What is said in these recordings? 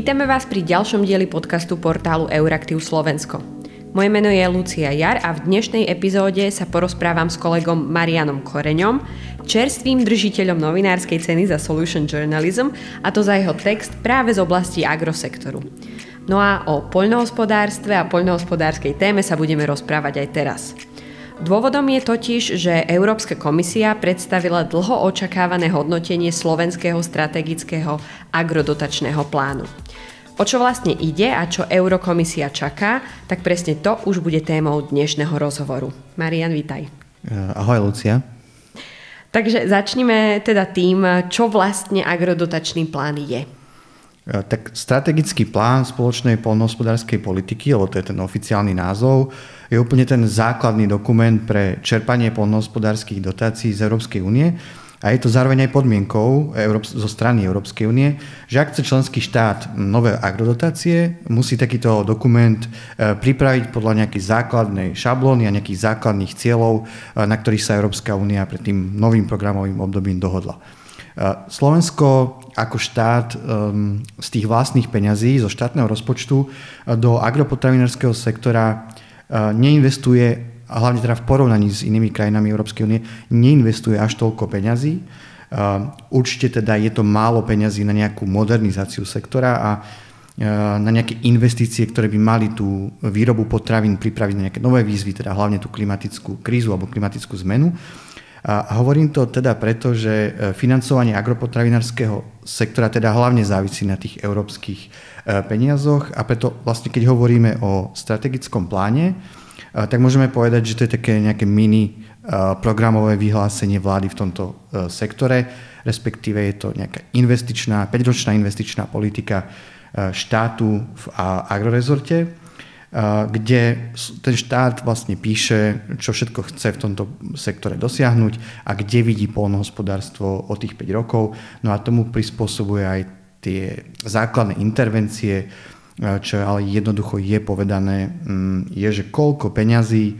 Vítame vás pri ďalšom dieli podcastu portálu Euraktiv Slovensko. Moje meno je Lucia Jar a v dnešnej epizóde sa porozprávam s kolegom Marianom Koreňom, čerstvým držiteľom novinárskej ceny za Solution Journalism a to za jeho text práve z oblasti agrosektoru. No a o poľnohospodárstve a poľnohospodárskej téme sa budeme rozprávať aj teraz. Dôvodom je totiž, že Európska komisia predstavila dlho očakávané hodnotenie slovenského strategického agrodotačného plánu. O čo vlastne ide a čo Eurokomisia čaká, tak presne to už bude témou dnešného rozhovoru. Marian, vítaj. Ahoj, Lucia. Takže začneme teda tým, čo vlastne agrodotačný plán je. Tak strategický plán spoločnej polnohospodárskej politiky, lebo to je ten oficiálny názov, je úplne ten základný dokument pre čerpanie polnohospodárských dotácií z Európskej únie a je to zároveň aj podmienkou zo strany Európskej únie, že ak chce členský štát nové agrodotácie, musí takýto dokument e, pripraviť podľa nejakej základnej šablóny a nejakých základných cieľov, e, na ktorých sa Európska únia pred tým novým programovým obdobím dohodla. E, Slovensko ako štát z tých vlastných peňazí, zo štátneho rozpočtu do agropotravinárskeho sektora neinvestuje, a hlavne teda v porovnaní s inými krajinami Európskej únie, neinvestuje až toľko peňazí. Určite teda je to málo peňazí na nejakú modernizáciu sektora a na nejaké investície, ktoré by mali tú výrobu potravín pripraviť na nejaké nové výzvy, teda hlavne tú klimatickú krízu alebo klimatickú zmenu. A hovorím to teda preto, že e, financovanie agropotravinárskeho sektora teda hlavne závisí na tých európskych E, peniazoch a preto vlastne keď hovoríme o strategickom pláne, e, tak môžeme povedať, že to je také nejaké mini programové vyhlásenie vlády v tomto sektore, respektíve je to nejaká investičná, 5-ročná investičná politika štátu v agrorezorte, kde ten štát vlastne píše, čo všetko chce v tomto sektore dosiahnuť a kde vidí polnohospodárstvo o tých 5 rokov. No a tomu prispôsobuje aj tie základné intervencie, e, čo ale jednoducho je povedané, mm, je, že koľko peňazí e,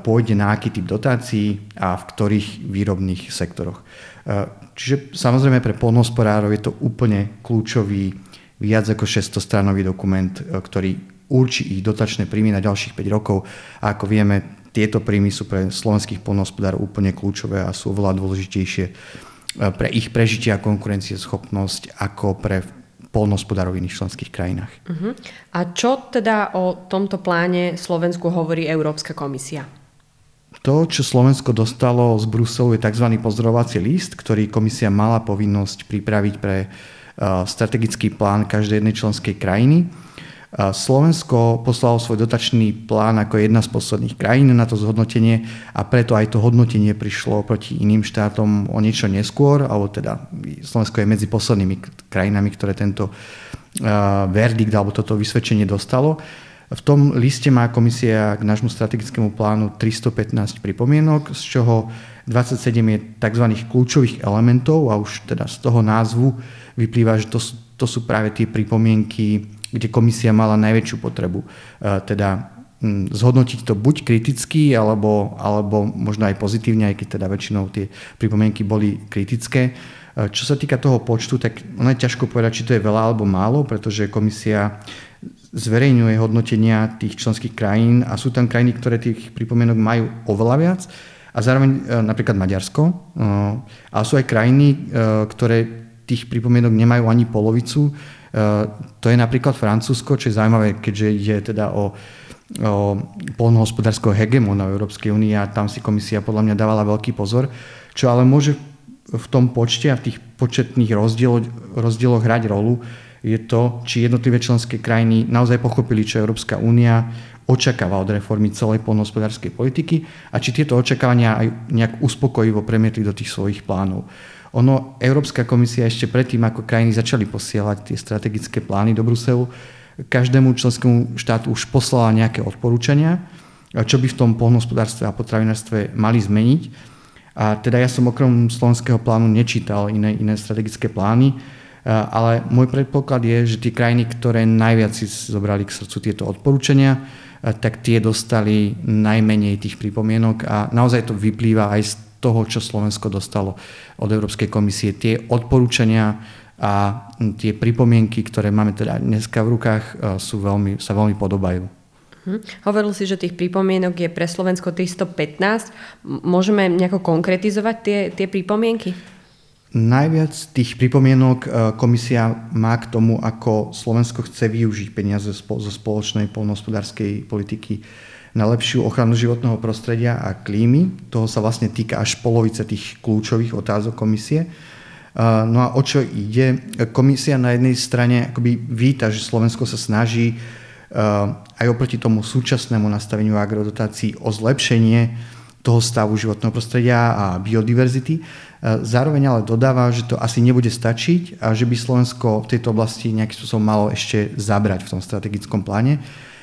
pôjde na aký typ dotácií a v ktorých výrobných sektoroch. E, čiže samozrejme pre polnohospodárov je to úplne kľúčový viac ako 600-stranový dokument, ktorý určí ich dotačné príjmy na ďalších 5 rokov. A ako vieme, tieto príjmy sú pre slovenských polnohospodárov úplne kľúčové a sú oveľa dôležitejšie pre ich prežitie a konkurencieschopnosť ako pre polnospodárov v iných členských krajinách. Uh-huh. A čo teda o tomto pláne Slovensku hovorí Európska komisia? To, čo Slovensko dostalo z Bruselu, je tzv. pozdorovací list, ktorý komisia mala povinnosť pripraviť pre strategický plán každej jednej členskej krajiny. Slovensko poslalo svoj dotačný plán ako jedna z posledných krajín na to zhodnotenie a preto aj to hodnotenie prišlo proti iným štátom o niečo neskôr, alebo teda Slovensko je medzi poslednými krajinami, ktoré tento verdikt alebo toto vysvedčenie dostalo. V tom liste má komisia k nášmu strategickému plánu 315 pripomienok, z čoho 27 je tzv. kľúčových elementov a už teda z toho názvu vyplýva, že to, to sú práve tie pripomienky kde komisia mala najväčšiu potrebu. E, teda zhodnotiť to buď kriticky, alebo, alebo možno aj pozitívne, aj keď teda väčšinou tie pripomienky boli kritické. E, čo sa týka toho počtu, tak ono je ťažko povedať, či to je veľa alebo málo, pretože komisia zverejňuje hodnotenia tých členských krajín a sú tam krajiny, ktoré tých pripomienok majú oveľa viac a zároveň e, napríklad Maďarsko. A sú aj krajiny, ktoré tých pripomienok nemajú ani polovicu. Eh, to je napríklad Francúzsko, čo je zaujímavé, keďže ide teda o, o polnohospodárskeho hegemona v Európskej únii a tam si komisia podľa mňa dávala veľký pozor, čo ale môže v tom počte a v tých početných rozdieloch, rozdieloch hrať rolu, je to, či jednotlivé členské krajiny naozaj pochopili, čo Európska únia očakáva od reformy celej polnohospodárskej politiky a či tieto očakávania aj nejak uspokojivo premietli do tých svojich plánov. Ono, Európska komisia ešte predtým, ako krajiny začali posielať tie strategické plány do Bruselu, každému členskému štátu už poslala nejaké odporúčania, čo by v tom polnohospodárstve a potravinárstve mali zmeniť. A teda ja som okrem slovenského plánu nečítal iné, iné strategické plány, ale môj predpoklad je, že tie krajiny, ktoré najviac si zobrali k srdcu tieto odporúčania, tak tie dostali najmenej tých pripomienok a naozaj to vyplýva aj z toho, čo Slovensko dostalo od Európskej komisie. Tie odporúčania a tie pripomienky, ktoré máme teda dneska v rukách, sú veľmi, sa veľmi podobajú. Hm. Hovoril si, že tých pripomienok je pre Slovensko 315. Môžeme nejako konkretizovať tie, tie pripomienky? Najviac tých pripomienok e, komisia má k tomu, ako Slovensko chce využiť peniaze zo spoločnej polnohospodárskej politiky na lepšiu ochranu životného prostredia a klímy. Toho sa vlastne týka až polovice tých kľúčových otázok komisie. No a o čo ide? Komisia na jednej strane akoby víta, že Slovensko sa snaží aj oproti tomu súčasnému nastaveniu agrodotácií o zlepšenie toho stavu životného prostredia a biodiverzity. Zároveň ale dodáva, že to asi nebude stačiť a že by Slovensko v tejto oblasti nejakým spôsobom malo ešte zabrať v tom strategickom pláne.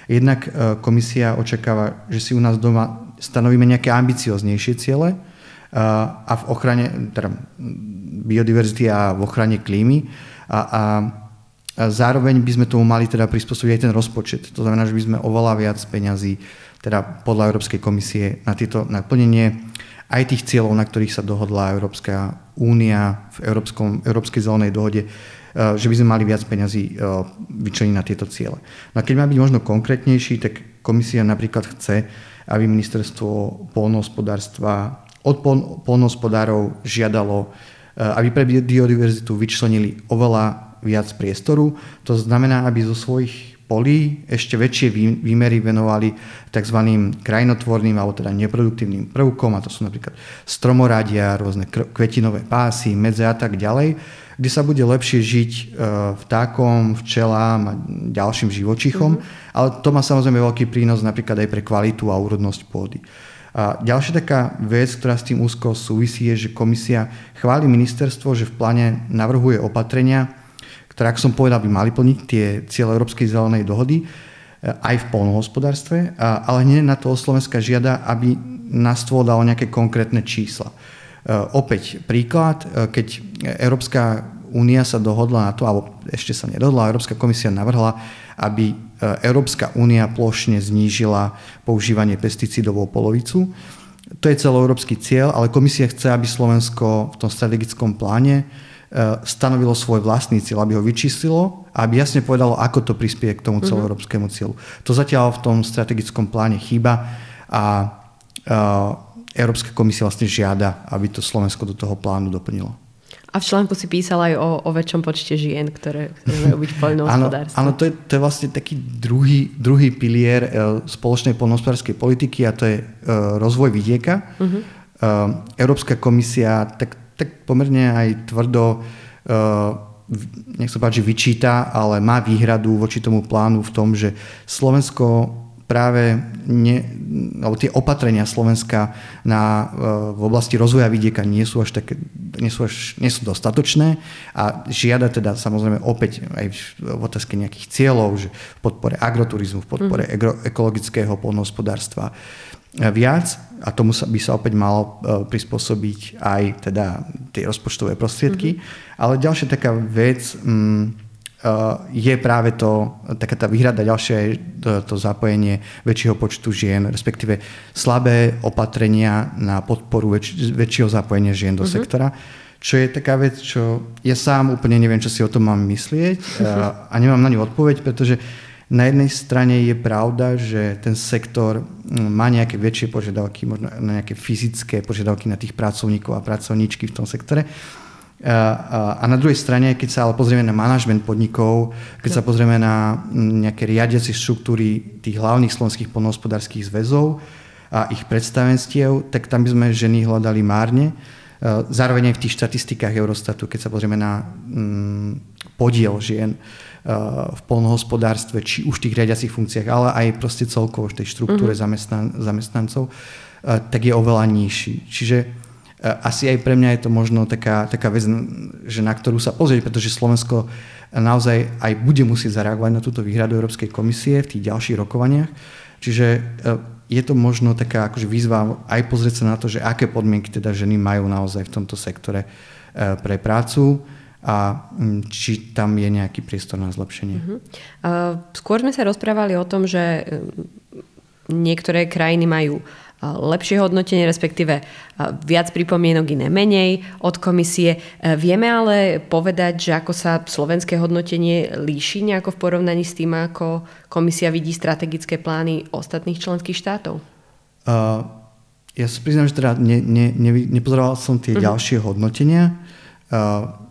Jednak e, komisia očakáva, že si u nás doma stanovíme nejaké ambicioznejšie ciele e, a v ochrane teda biodiverzity a v ochrane klímy a, a a zároveň by sme tomu mali teda prispôsobiť aj ten rozpočet. To znamená, že by sme oveľa viac peňazí teda podľa Európskej komisie na tieto naplnenie aj tých cieľov, na ktorých sa dohodla Európska únia v Európskom, Európskej zelenej dohode, že by sme mali viac peňazí e, vyčleniť na tieto ciele. No a keď má byť možno konkrétnejší, tak komisia napríklad chce, aby ministerstvo polnohospodárstva od polnohospodárov žiadalo, e, aby pre biodiverzitu vyčlenili oveľa viac priestoru. To znamená, aby zo svojich polí ešte väčšie výmery venovali tzv. krajinotvorným alebo teda neproduktívnym prvkom, a to sú napríklad stromoradia, rôzne kvetinové pásy, medze a tak ďalej, kde sa bude lepšie žiť e, vtákom, včelám a ďalším živočichom, mm-hmm. ale to má samozrejme veľký prínos napríklad aj pre kvalitu a úrodnosť pôdy. A ďalšia taká vec, ktorá s tým úzko súvisí, je, že komisia chváli ministerstvo, že v pláne navrhuje opatrenia, ktoré, ako som povedal, by mali plniť tie cieľe Európskej zelenej dohody eh, aj v polnohospodárstve, ale nie na to Slovenska žiada, aby na stôl dalo nejaké konkrétne čísla. Eh, opäť príklad, eh, keď Európska únia sa dohodla na to, alebo ešte sa nedohodla, Európska komisia navrhla, aby Európska únia plošne znížila používanie pesticídov o polovicu. To je celoeurópsky cieľ, ale komisia chce, aby Slovensko v tom strategickom pláne stanovilo svoj vlastný cieľ, aby ho vyčíslilo a aby jasne povedalo, ako to prispieje k tomu mhm. celoeurópskemu cieľu. To zatiaľ v tom strategickom pláne chýba a e, Európska komisia vlastne žiada, aby to Slovensko do toho plánu doplnilo. A v článku si písal aj o, o väčšom počte žien, ktoré, ktoré majú byť v poľnohospodárstve. Áno, áno to, je, to je vlastne taký druhý, druhý pilier e, spoločnej poľnohospodárskej politiky a to je e, rozvoj vidieka. Uh-huh. E, Európska komisia tak tak pomerne aj tvrdo eh, nech sa páči, vyčíta, ale má výhradu voči tomu plánu v tom, že Slovensko práve ne, alebo tie opatrenia Slovenska na, eh, v oblasti rozvoja vidieka nie sú až také, nie sú, až, nie sú dostatočné a žiada teda samozrejme opäť aj v otázke nejakých cieľov, že v podpore agroturizmu, v podpore mm. ekologického polnohospodárstva viac a tomu sa, by sa opäť malo e, prispôsobiť aj teda tie rozpočtové prostriedky. Mm-hmm. Ale ďalšia taká vec um, je práve to, taká tá výhrada ďalšia je to, to zapojenie väčšieho počtu žien, respektíve slabé opatrenia na podporu väč, väčšieho zapojenia žien do mm-hmm. sektora. Čo je taká vec, čo ja sám úplne neviem, čo si o tom mám myslieť a, a nemám na ňu odpoveď, pretože uh, na jednej strane je pravda, že ten sektor má nejaké väčšie požiadavky, možno na nejaké fyzické požiadavky na tých pracovníkov a pracovníčky v tom sektore. A na druhej strane, keď sa ale pozrieme na manažment podnikov, keď sa pozrieme na nejaké riadiacie štruktúry tých hlavných slovenských polnohospodárských zväzov a ich predstavenstiev, tak tam by sme ženy hľadali márne. Zároveň aj v tých štatistikách Eurostatu, keď sa pozrieme na podiel žien v polnohospodárstve, či už v tých riadiacich funkciách, ale aj proste celkovo v tej štruktúre mm-hmm. zamestnan- zamestnancov, tak je oveľa nižší. Čiže asi aj pre mňa je to možno taká, taká vec, že na ktorú sa pozrieť, pretože Slovensko naozaj aj bude musieť zareagovať na túto výhradu Európskej komisie v tých ďalších rokovaniach. Čiže je to možno taká akože výzva aj pozrieť sa na to, že aké podmienky teda ženy majú naozaj v tomto sektore pre prácu a mm, či tam je nejaký priestor na zlepšenie. Uh-huh. Uh, skôr sme sa rozprávali o tom, že mm, niektoré krajiny majú lepšie hodnotenie, respektíve viac pripomienok, iné menej od komisie. Vieme ale povedať, že ako sa slovenské hodnotenie líši nejako v porovnaní s tým, ako komisia vidí strategické plány ostatných členských štátov? Uh, ja sa priznám, že teda ne, ne, ne, nepozeral som tie uh-huh. ďalšie hodnotenia. Uh,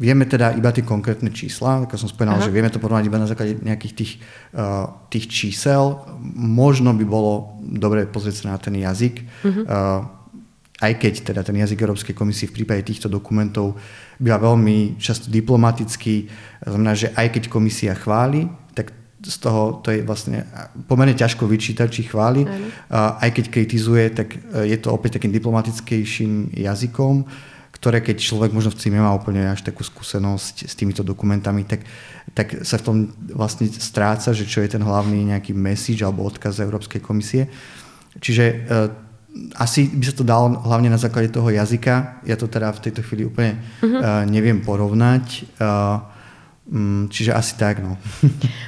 Vieme teda iba tie konkrétne čísla, ako som spomenal, Aha. že vieme to porovnať iba na základe nejakých tých, uh, tých čísel. Možno by bolo dobre pozrieť sa na ten jazyk, uh-huh. uh, aj keď teda ten jazyk Európskej komisie v prípade týchto dokumentov býva veľmi často diplomatický, znamená, že aj keď komisia chváli, tak z toho to je vlastne pomerne ťažko vyčítať, či chváli. Uh, aj keď kritizuje, tak je to opäť takým diplomatickejším jazykom ktoré keď človek možno v CIME má úplne až takú skúsenosť s týmito dokumentami, tak, tak sa v tom vlastne stráca, že čo je ten hlavný nejaký message alebo odkaz Európskej komisie. Čiže uh, asi by sa to dalo hlavne na základe toho jazyka. Ja to teda v tejto chvíli úplne uh-huh. uh, neviem porovnať. Mm, čiže asi tak, no.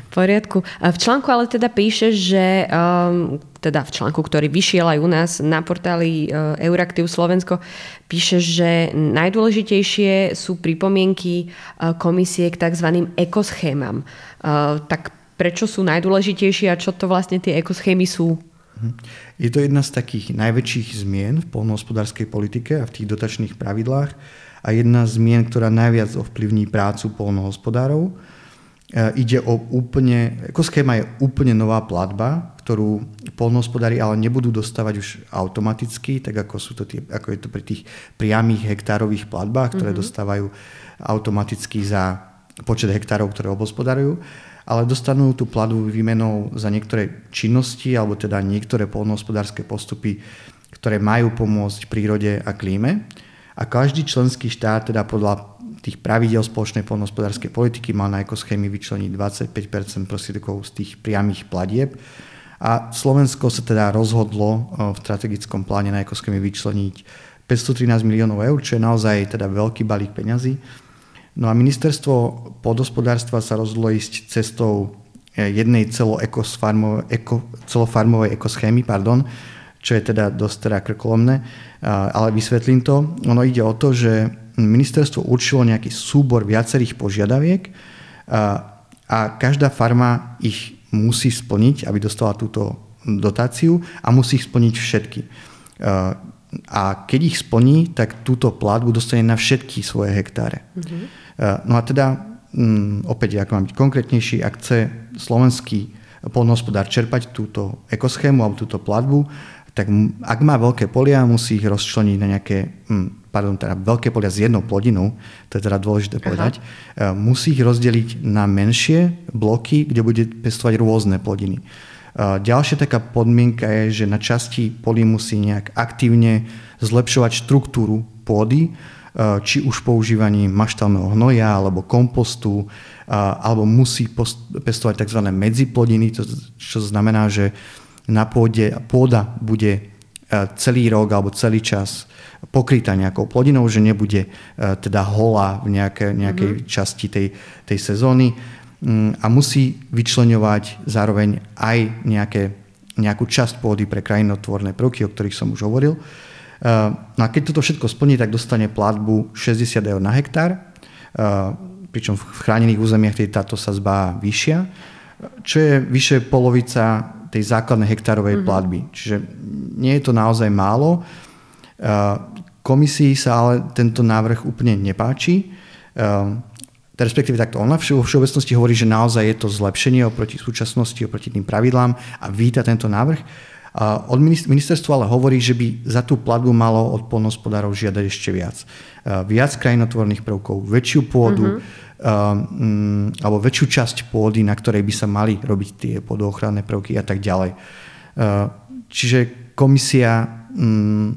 V poriadku. V článku ale teda píše, že um, teda v článku, ktorý vyšiel aj u nás na portáli uh, Euraktiv Slovensko, píše, že najdôležitejšie sú pripomienky uh, komisie k tzv. ekoschémam. Uh, tak prečo sú najdôležitejšie a čo to vlastne tie ekoschémy sú? Mhm. Je to jedna z takých najväčších zmien v polnohospodárskej politike a v tých dotačných pravidlách a jedna z zmien, ktorá najviac ovplyvní prácu polnohospodárov. E, ide o úplne, ekoschéma je úplne nová platba, ktorú polnohospodári ale nebudú dostávať už automaticky, tak ako, sú to tie, ako je to pri tých priamých hektárových platbách, ktoré mm-hmm. dostávajú automaticky za počet hektárov, ktoré obospodarujú, ale dostanú tú platbu výmenou za niektoré činnosti alebo teda niektoré polnohospodárske postupy, ktoré majú pomôcť prírode a klíme a každý členský štát teda podľa tých pravidel spoločnej poľnohospodárskej politiky mal na ekoschémy vyčleniť 25% prostriedkov z tých priamých platieb. A Slovensko sa teda rozhodlo v strategickom pláne na ekoschémy vyčleniť 513 miliónov eur, čo je naozaj teda veľký balík peňazí. No a ministerstvo podhospodárstva sa rozhodlo ísť cestou e, jednej celofarmovej ekoschémy, pardon, čo je teda dosť teda krkolomné, ale vysvetlím to. Ono ide o to, že ministerstvo určilo nejaký súbor viacerých požiadaviek a každá farma ich musí splniť, aby dostala túto dotáciu a musí ich splniť všetky. A keď ich splní, tak túto platbu dostane na všetky svoje hektáre. Mm-hmm. No a teda, mm, opäť, ak mám byť konkrétnejší, ak chce slovenský polnohospodár čerpať túto ekoschému alebo túto platbu, tak ak má veľké polia, musí ich rozčleniť na nejaké, pardon, teda veľké polia s jednou plodinou, to je teda dôležité Aha. povedať, e, musí ich rozdeliť na menšie bloky, kde bude pestovať rôzne plodiny. E, ďalšia taká podmienka je, že na časti polí musí nejak aktívne zlepšovať štruktúru pôdy, e, či už používaním maštálneho hnoja alebo kompostu, alebo musí pestovať tzv. medziplodiny, čo znamená, že na pôde, pôda bude e, celý rok alebo celý čas pokrytá nejakou plodinou, že nebude e, teda holá v nejaké, nejakej mm-hmm. časti tej, tej sezóny mm, a musí vyčleňovať zároveň aj nejaké, nejakú časť pôdy pre krajinotvorné prvky, o ktorých som už hovoril. E, no a keď toto všetko splní, tak dostane platbu 60 eur na hektár, pričom v chránených územiach táto sazba vyššia, čo je vyše polovica tej základnej hektárovej mm-hmm. platby. Čiže nie je to naozaj málo. Komisii sa ale tento návrh úplne nepáči. Respektíve takto ona vo všeobecnosti hovorí, že naozaj je to zlepšenie oproti súčasnosti, oproti tým pravidlám a víta tento návrh. Od ministerstva ale hovorí, že by za tú platbu malo od polnospodárov žiadať ešte viac. Viac krajinotvorných prvkov, väčšiu pôdu, mm-hmm um, alebo väčšiu časť pôdy, na ktorej by sa mali robiť tie pôdochranné prvky a tak ďalej. Uh, čiže komisia um,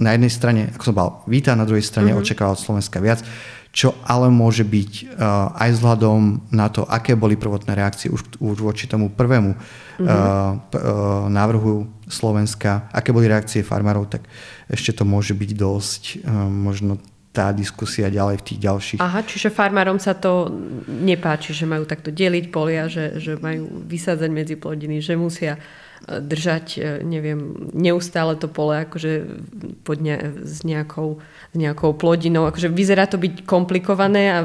na jednej strane, ako som bol, víta, na druhej strane mm-hmm. očakáva od Slovenska viac, čo ale môže byť uh, aj vzhľadom na to, aké boli prvotné reakcie už, už voči tomu prvému mm-hmm. uh, p- uh, návrhu Slovenska, aké boli reakcie farmárov, tak ešte to môže byť dosť uh, možno tá diskusia ďalej v tých ďalších. Aha, čiže farmárom sa to nepáči, že majú takto deliť polia, že, že majú vysádzať medzi plodiny, že musia držať, neviem, neustále to pole akože pod ne, s, nejakou, s nejakou plodinou. Akože vyzerá to byť komplikované a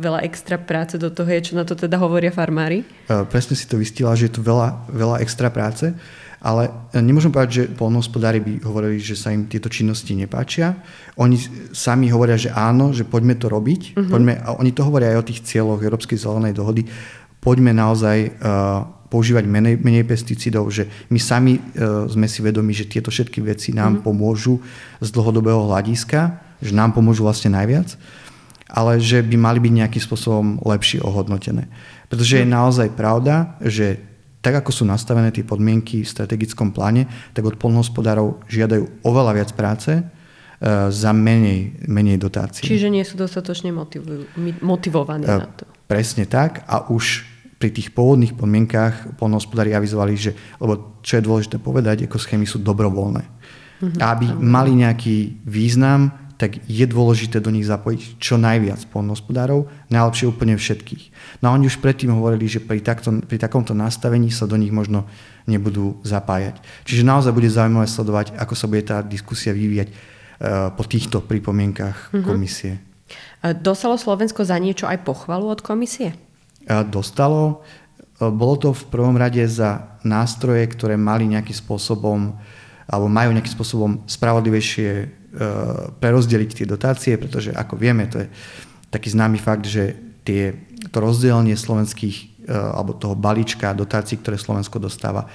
veľa extra práce do toho je, čo na to teda hovoria farmári? Presne si to vystila, že je to veľa, veľa extra práce. Ale nemôžem povedať, že polnohospodári by hovorili, že sa im tieto činnosti nepáčia. Oni sami hovoria, že áno, že poďme to robiť. Uh-huh. Poďme, a oni to hovoria aj o tých cieľoch Európskej zelenej dohody. Poďme naozaj uh, používať menej, menej pesticídov, že my sami uh, sme si vedomi, že tieto všetky veci nám uh-huh. pomôžu z dlhodobého hľadiska, že nám pomôžu vlastne najviac, ale že by mali byť nejakým spôsobom lepšie ohodnotené. Pretože je naozaj pravda, že tak ako sú nastavené tie podmienky v strategickom pláne, tak od polnohospodárov žiadajú oveľa viac práce e, za menej, menej dotácií. Čiže nie sú dostatočne motivovaní uh, na to. Presne tak a už pri tých pôvodných podmienkách polnohospodári avizovali, že, lebo čo je dôležité povedať, ekoschémy sú dobrovoľné. Uh-huh, aby mali nejaký význam, tak je dôležité do nich zapojiť čo najviac polnohospodárov, najlepšie úplne všetkých. No a oni už predtým hovorili, že pri, takto, pri takomto nastavení sa do nich možno nebudú zapájať. Čiže naozaj bude zaujímavé sledovať, ako sa bude tá diskusia vyvíjať uh, po týchto pripomienkach mm-hmm. komisie. Dostalo Slovensko za niečo aj pochvalu od komisie? Uh, dostalo. Bolo to v prvom rade za nástroje, ktoré mali nejakým spôsobom alebo majú nejakým spôsobom spravodlivejšie E, prerozdeliť tie dotácie, pretože ako vieme, to je taký známy fakt, že tie, to rozdelenie slovenských e, alebo toho balíčka dotácií, ktoré Slovensko dostáva, e,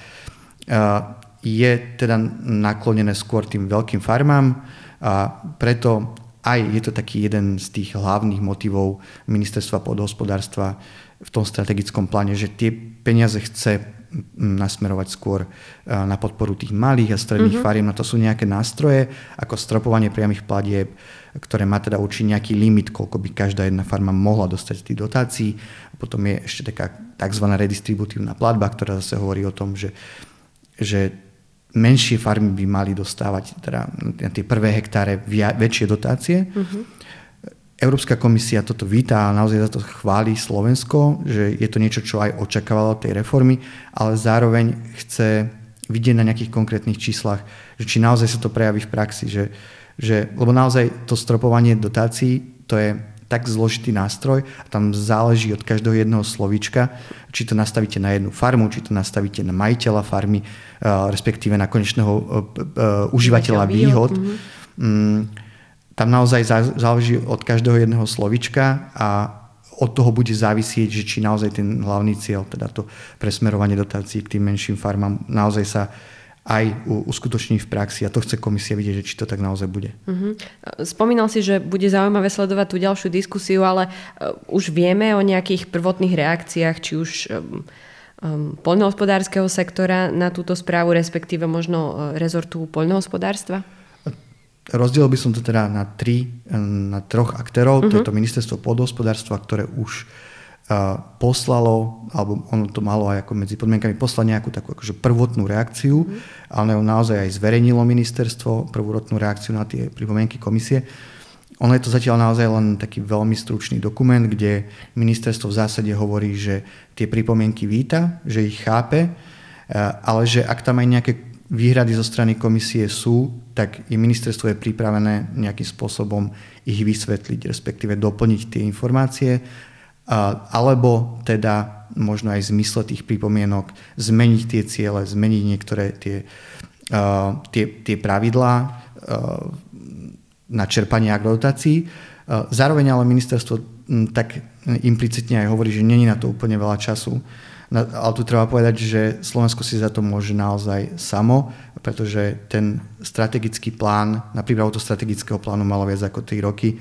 je teda naklonené skôr tým veľkým farmám a preto aj je to taký jeden z tých hlavných motivov ministerstva podhospodárstva v tom strategickom pláne, že tie peniaze chce nasmerovať skôr e, na podporu tých malých a stredných uh-huh. fariem. No to sú nejaké nástroje, ako stropovanie priamých platieb, ktoré má teda určiť nejaký limit, koľko by každá jedna farma mohla dostať z tých dotácií. Potom je ešte taká tzv. redistributívna platba, ktorá zase hovorí o tom, že, že menšie farmy by mali dostávať teda na tie prvé hektáre väčšie dotácie. Uh-huh. Európska komisia toto víta a naozaj za to chváli Slovensko, že je to niečo, čo aj očakávalo od tej reformy, ale zároveň chce vidieť na nejakých konkrétnych číslach, že či naozaj sa to prejaví v praxi, že, že, lebo naozaj to stropovanie dotácií, to je tak zložitý nástroj a tam záleží od každého jedného slovíčka, či to nastavíte na jednu farmu, či to nastavíte na majiteľa farmy, respektíve na konečného uh, uh, užívateľa výhod. Mm-hmm tam naozaj záleží od každého jedného slovička a od toho bude závisieť, že či naozaj ten hlavný cieľ, teda to presmerovanie dotácií k tým menším farmám, naozaj sa aj uskutoční v praxi a to chce komisia vidieť, že či to tak naozaj bude. Uh-huh. Spomínal si, že bude zaujímavé sledovať tú ďalšiu diskusiu, ale uh, už vieme o nejakých prvotných reakciách, či už um, um, poľnohospodárskeho sektora na túto správu, respektíve možno rezortu poľnohospodárstva? Rozdiel by som to teda na, tri, na troch aktérov. Uh-huh. To je mhm. to ministerstvo podhospodárstva, ktoré už uh, poslalo, alebo ono to malo aj ako medzi podmienkami poslať nejakú takú akože prvotnú reakciu, uh-huh. ale naozaj aj zverejnilo ministerstvo prvotnú reakciu na tie pripomienky komisie. Ono je to zatiaľ naozaj len taký veľmi stručný dokument, kde ministerstvo v zásade hovorí, že tie pripomienky víta, že ich chápe, ale že ak tam aj nejaké výhrady zo strany komisie sú, tak je ministerstvo je pripravené nejakým spôsobom ich vysvetliť, respektíve doplniť tie informácie, alebo teda možno aj v zmysle tých pripomienok zmeniť tie ciele, zmeniť niektoré tie, tie, tie pravidlá na čerpanie agrodotácií. Zároveň ale ministerstvo tak implicitne aj hovorí, že není na to úplne veľa času, ale tu treba povedať, že Slovensko si za to môže naozaj samo, pretože ten strategický plán, na prípravu toho strategického plánu malo viac ako 3 roky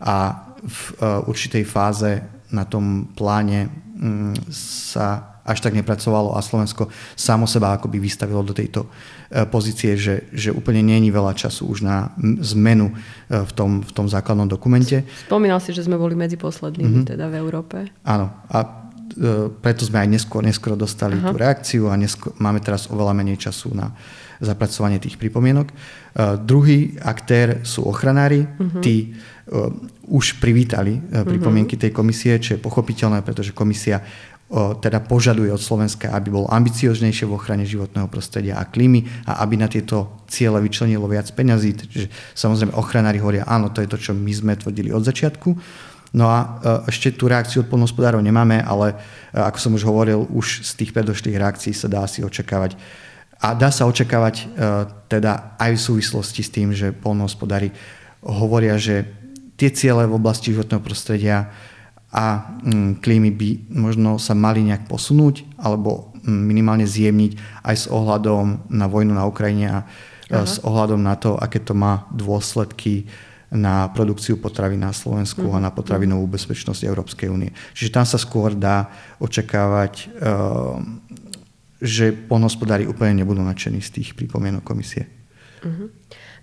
a v e, určitej fáze na tom pláne mm, sa až tak nepracovalo a Slovensko samo seba akoby vystavilo do tejto e, pozície, že, že úplne není veľa času už na zmenu e, v tom, v tom základnom dokumente. Spomínal si, že sme boli medzi poslednými mm-hmm. teda v Európe. Áno. A preto sme aj neskôr, neskôr dostali Aha. tú reakciu a neskôr, máme teraz oveľa menej času na zapracovanie tých pripomienok. Uh, druhý aktér sú ochranári. Uh-huh. Tí uh, už privítali uh, pripomienky uh-huh. tej komisie, čo je pochopiteľné, pretože komisia teda požaduje od Slovenska, aby bol ambicioznejšie v ochrane životného prostredia a klímy a aby na tieto ciele vyčlenilo viac peňazí. Takže samozrejme ochranári hovoria, áno, to je to, čo my sme tvrdili od začiatku. No a ešte tú reakciu od polnohospodárov nemáme, ale ako som už hovoril, už z tých predošlých reakcií sa dá si očakávať a dá sa očakávať teda aj v súvislosti s tým, že polnohospodári hovoria, že tie ciele v oblasti životného prostredia a mm, klímy by možno sa mali nejak posunúť alebo mm, minimálne zjemniť aj s ohľadom na vojnu na Ukrajine a Aha. s ohľadom na to, aké to má dôsledky na produkciu potravy na Slovensku a na mhm. potravinovú bezpečnosť Európskej únie. Čiže tam sa skôr dá očakávať, uh, že polnohospodári úplne nebudú nadšení z tých pripomienok komisie. Uh-huh.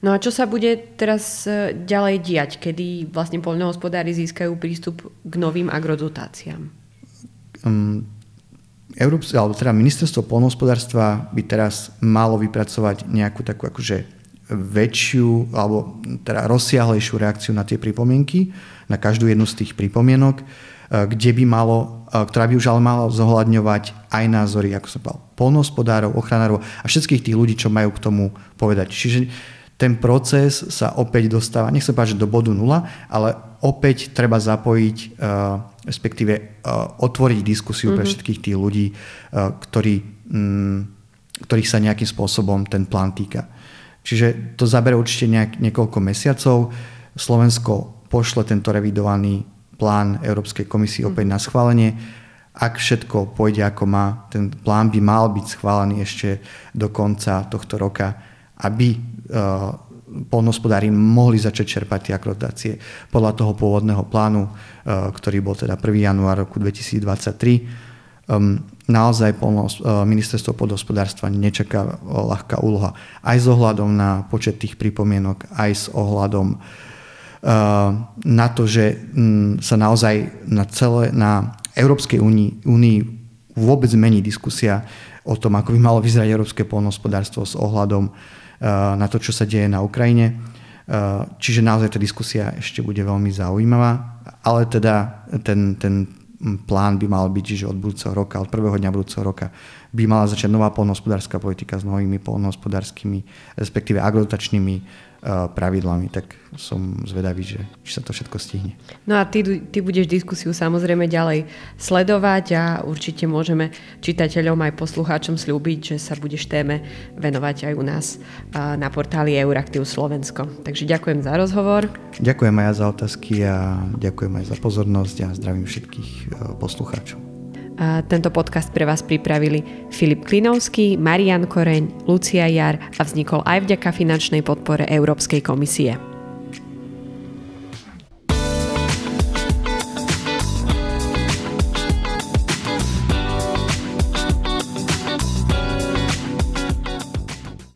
No a čo sa bude teraz e, ďalej diať, kedy vlastne poľnohospodári získajú prístup k novým agrodotáciám? Um, Európske, alebo teda ministerstvo poľnohospodárstva by teraz malo vypracovať nejakú takú akože väčšiu alebo teda rozsiahlejšiu reakciu na tie pripomienky, na každú jednu z tých pripomienok, e, kde by malo, e, ktorá by už ale mala zohľadňovať aj názory, ako som povedal, polnohospodárov, ochranárov a všetkých tých ľudí, čo majú k tomu povedať. Čiže ten proces sa opäť dostáva, nech sa páči do bodu nula, ale opäť treba zapojiť, uh, respektíve otvoriť diskusiu mm-hmm. pre mhm. všetkých tých ľudí, ktorí, um, ktorých sa nejakým spôsobom ten plán týka. Čiže to zabere určite nejak, niekoľko mesiacov. Slovensko pošle tento revidovaný plán Európskej komisii opäť na schválenie. Ak všetko pôjde ako má, ten plán by mal byť schválený ešte do konca tohto roka, aby Eh, polnospodári mohli začať čerpať tie akreditácie podľa toho pôvodného plánu, eh, ktorý bol teda 1. január roku 2023. Ehm, naozaj polnos, eh, ministerstvo podhospodárstva nečaká ľahká úloha. Aj s ohľadom na počet tých pripomienok, aj s ohľadom na to, že mm, sa naozaj na, celé, na Európskej únii, únii vôbec mení diskusia o tom, ako by malo vyzerať európske polnohospodárstvo s ohľadom Eh, na to, čo sa deje na Ukrajine. Eh, čiže naozaj tá diskusia ešte bude veľmi zaujímavá, ale teda ten, ten plán by mal byť, že od budúceho roka, od prvého dňa budúceho roka by mala začať nová polnohospodárska politika s novými polnohospodárskymi, respektíve agrodotačnými pravidlami, tak som zvedavý, že či sa to všetko stihne. No a ty, ty budeš diskusiu samozrejme ďalej sledovať a určite môžeme čitateľom aj poslucháčom slúbiť, že sa budeš téme venovať aj u nás eh, na portáli Euraktiv Slovensko. Takže ďakujem za rozhovor. Ďakujem aj za otázky a ďakujem aj za pozornosť a zdravím všetkých eh, poslucháčov. Tento podcast pre vás pripravili Filip Klinovský, Marian Koreň, Lucia Jar a vznikol aj vďaka finančnej podpore Európskej komisie.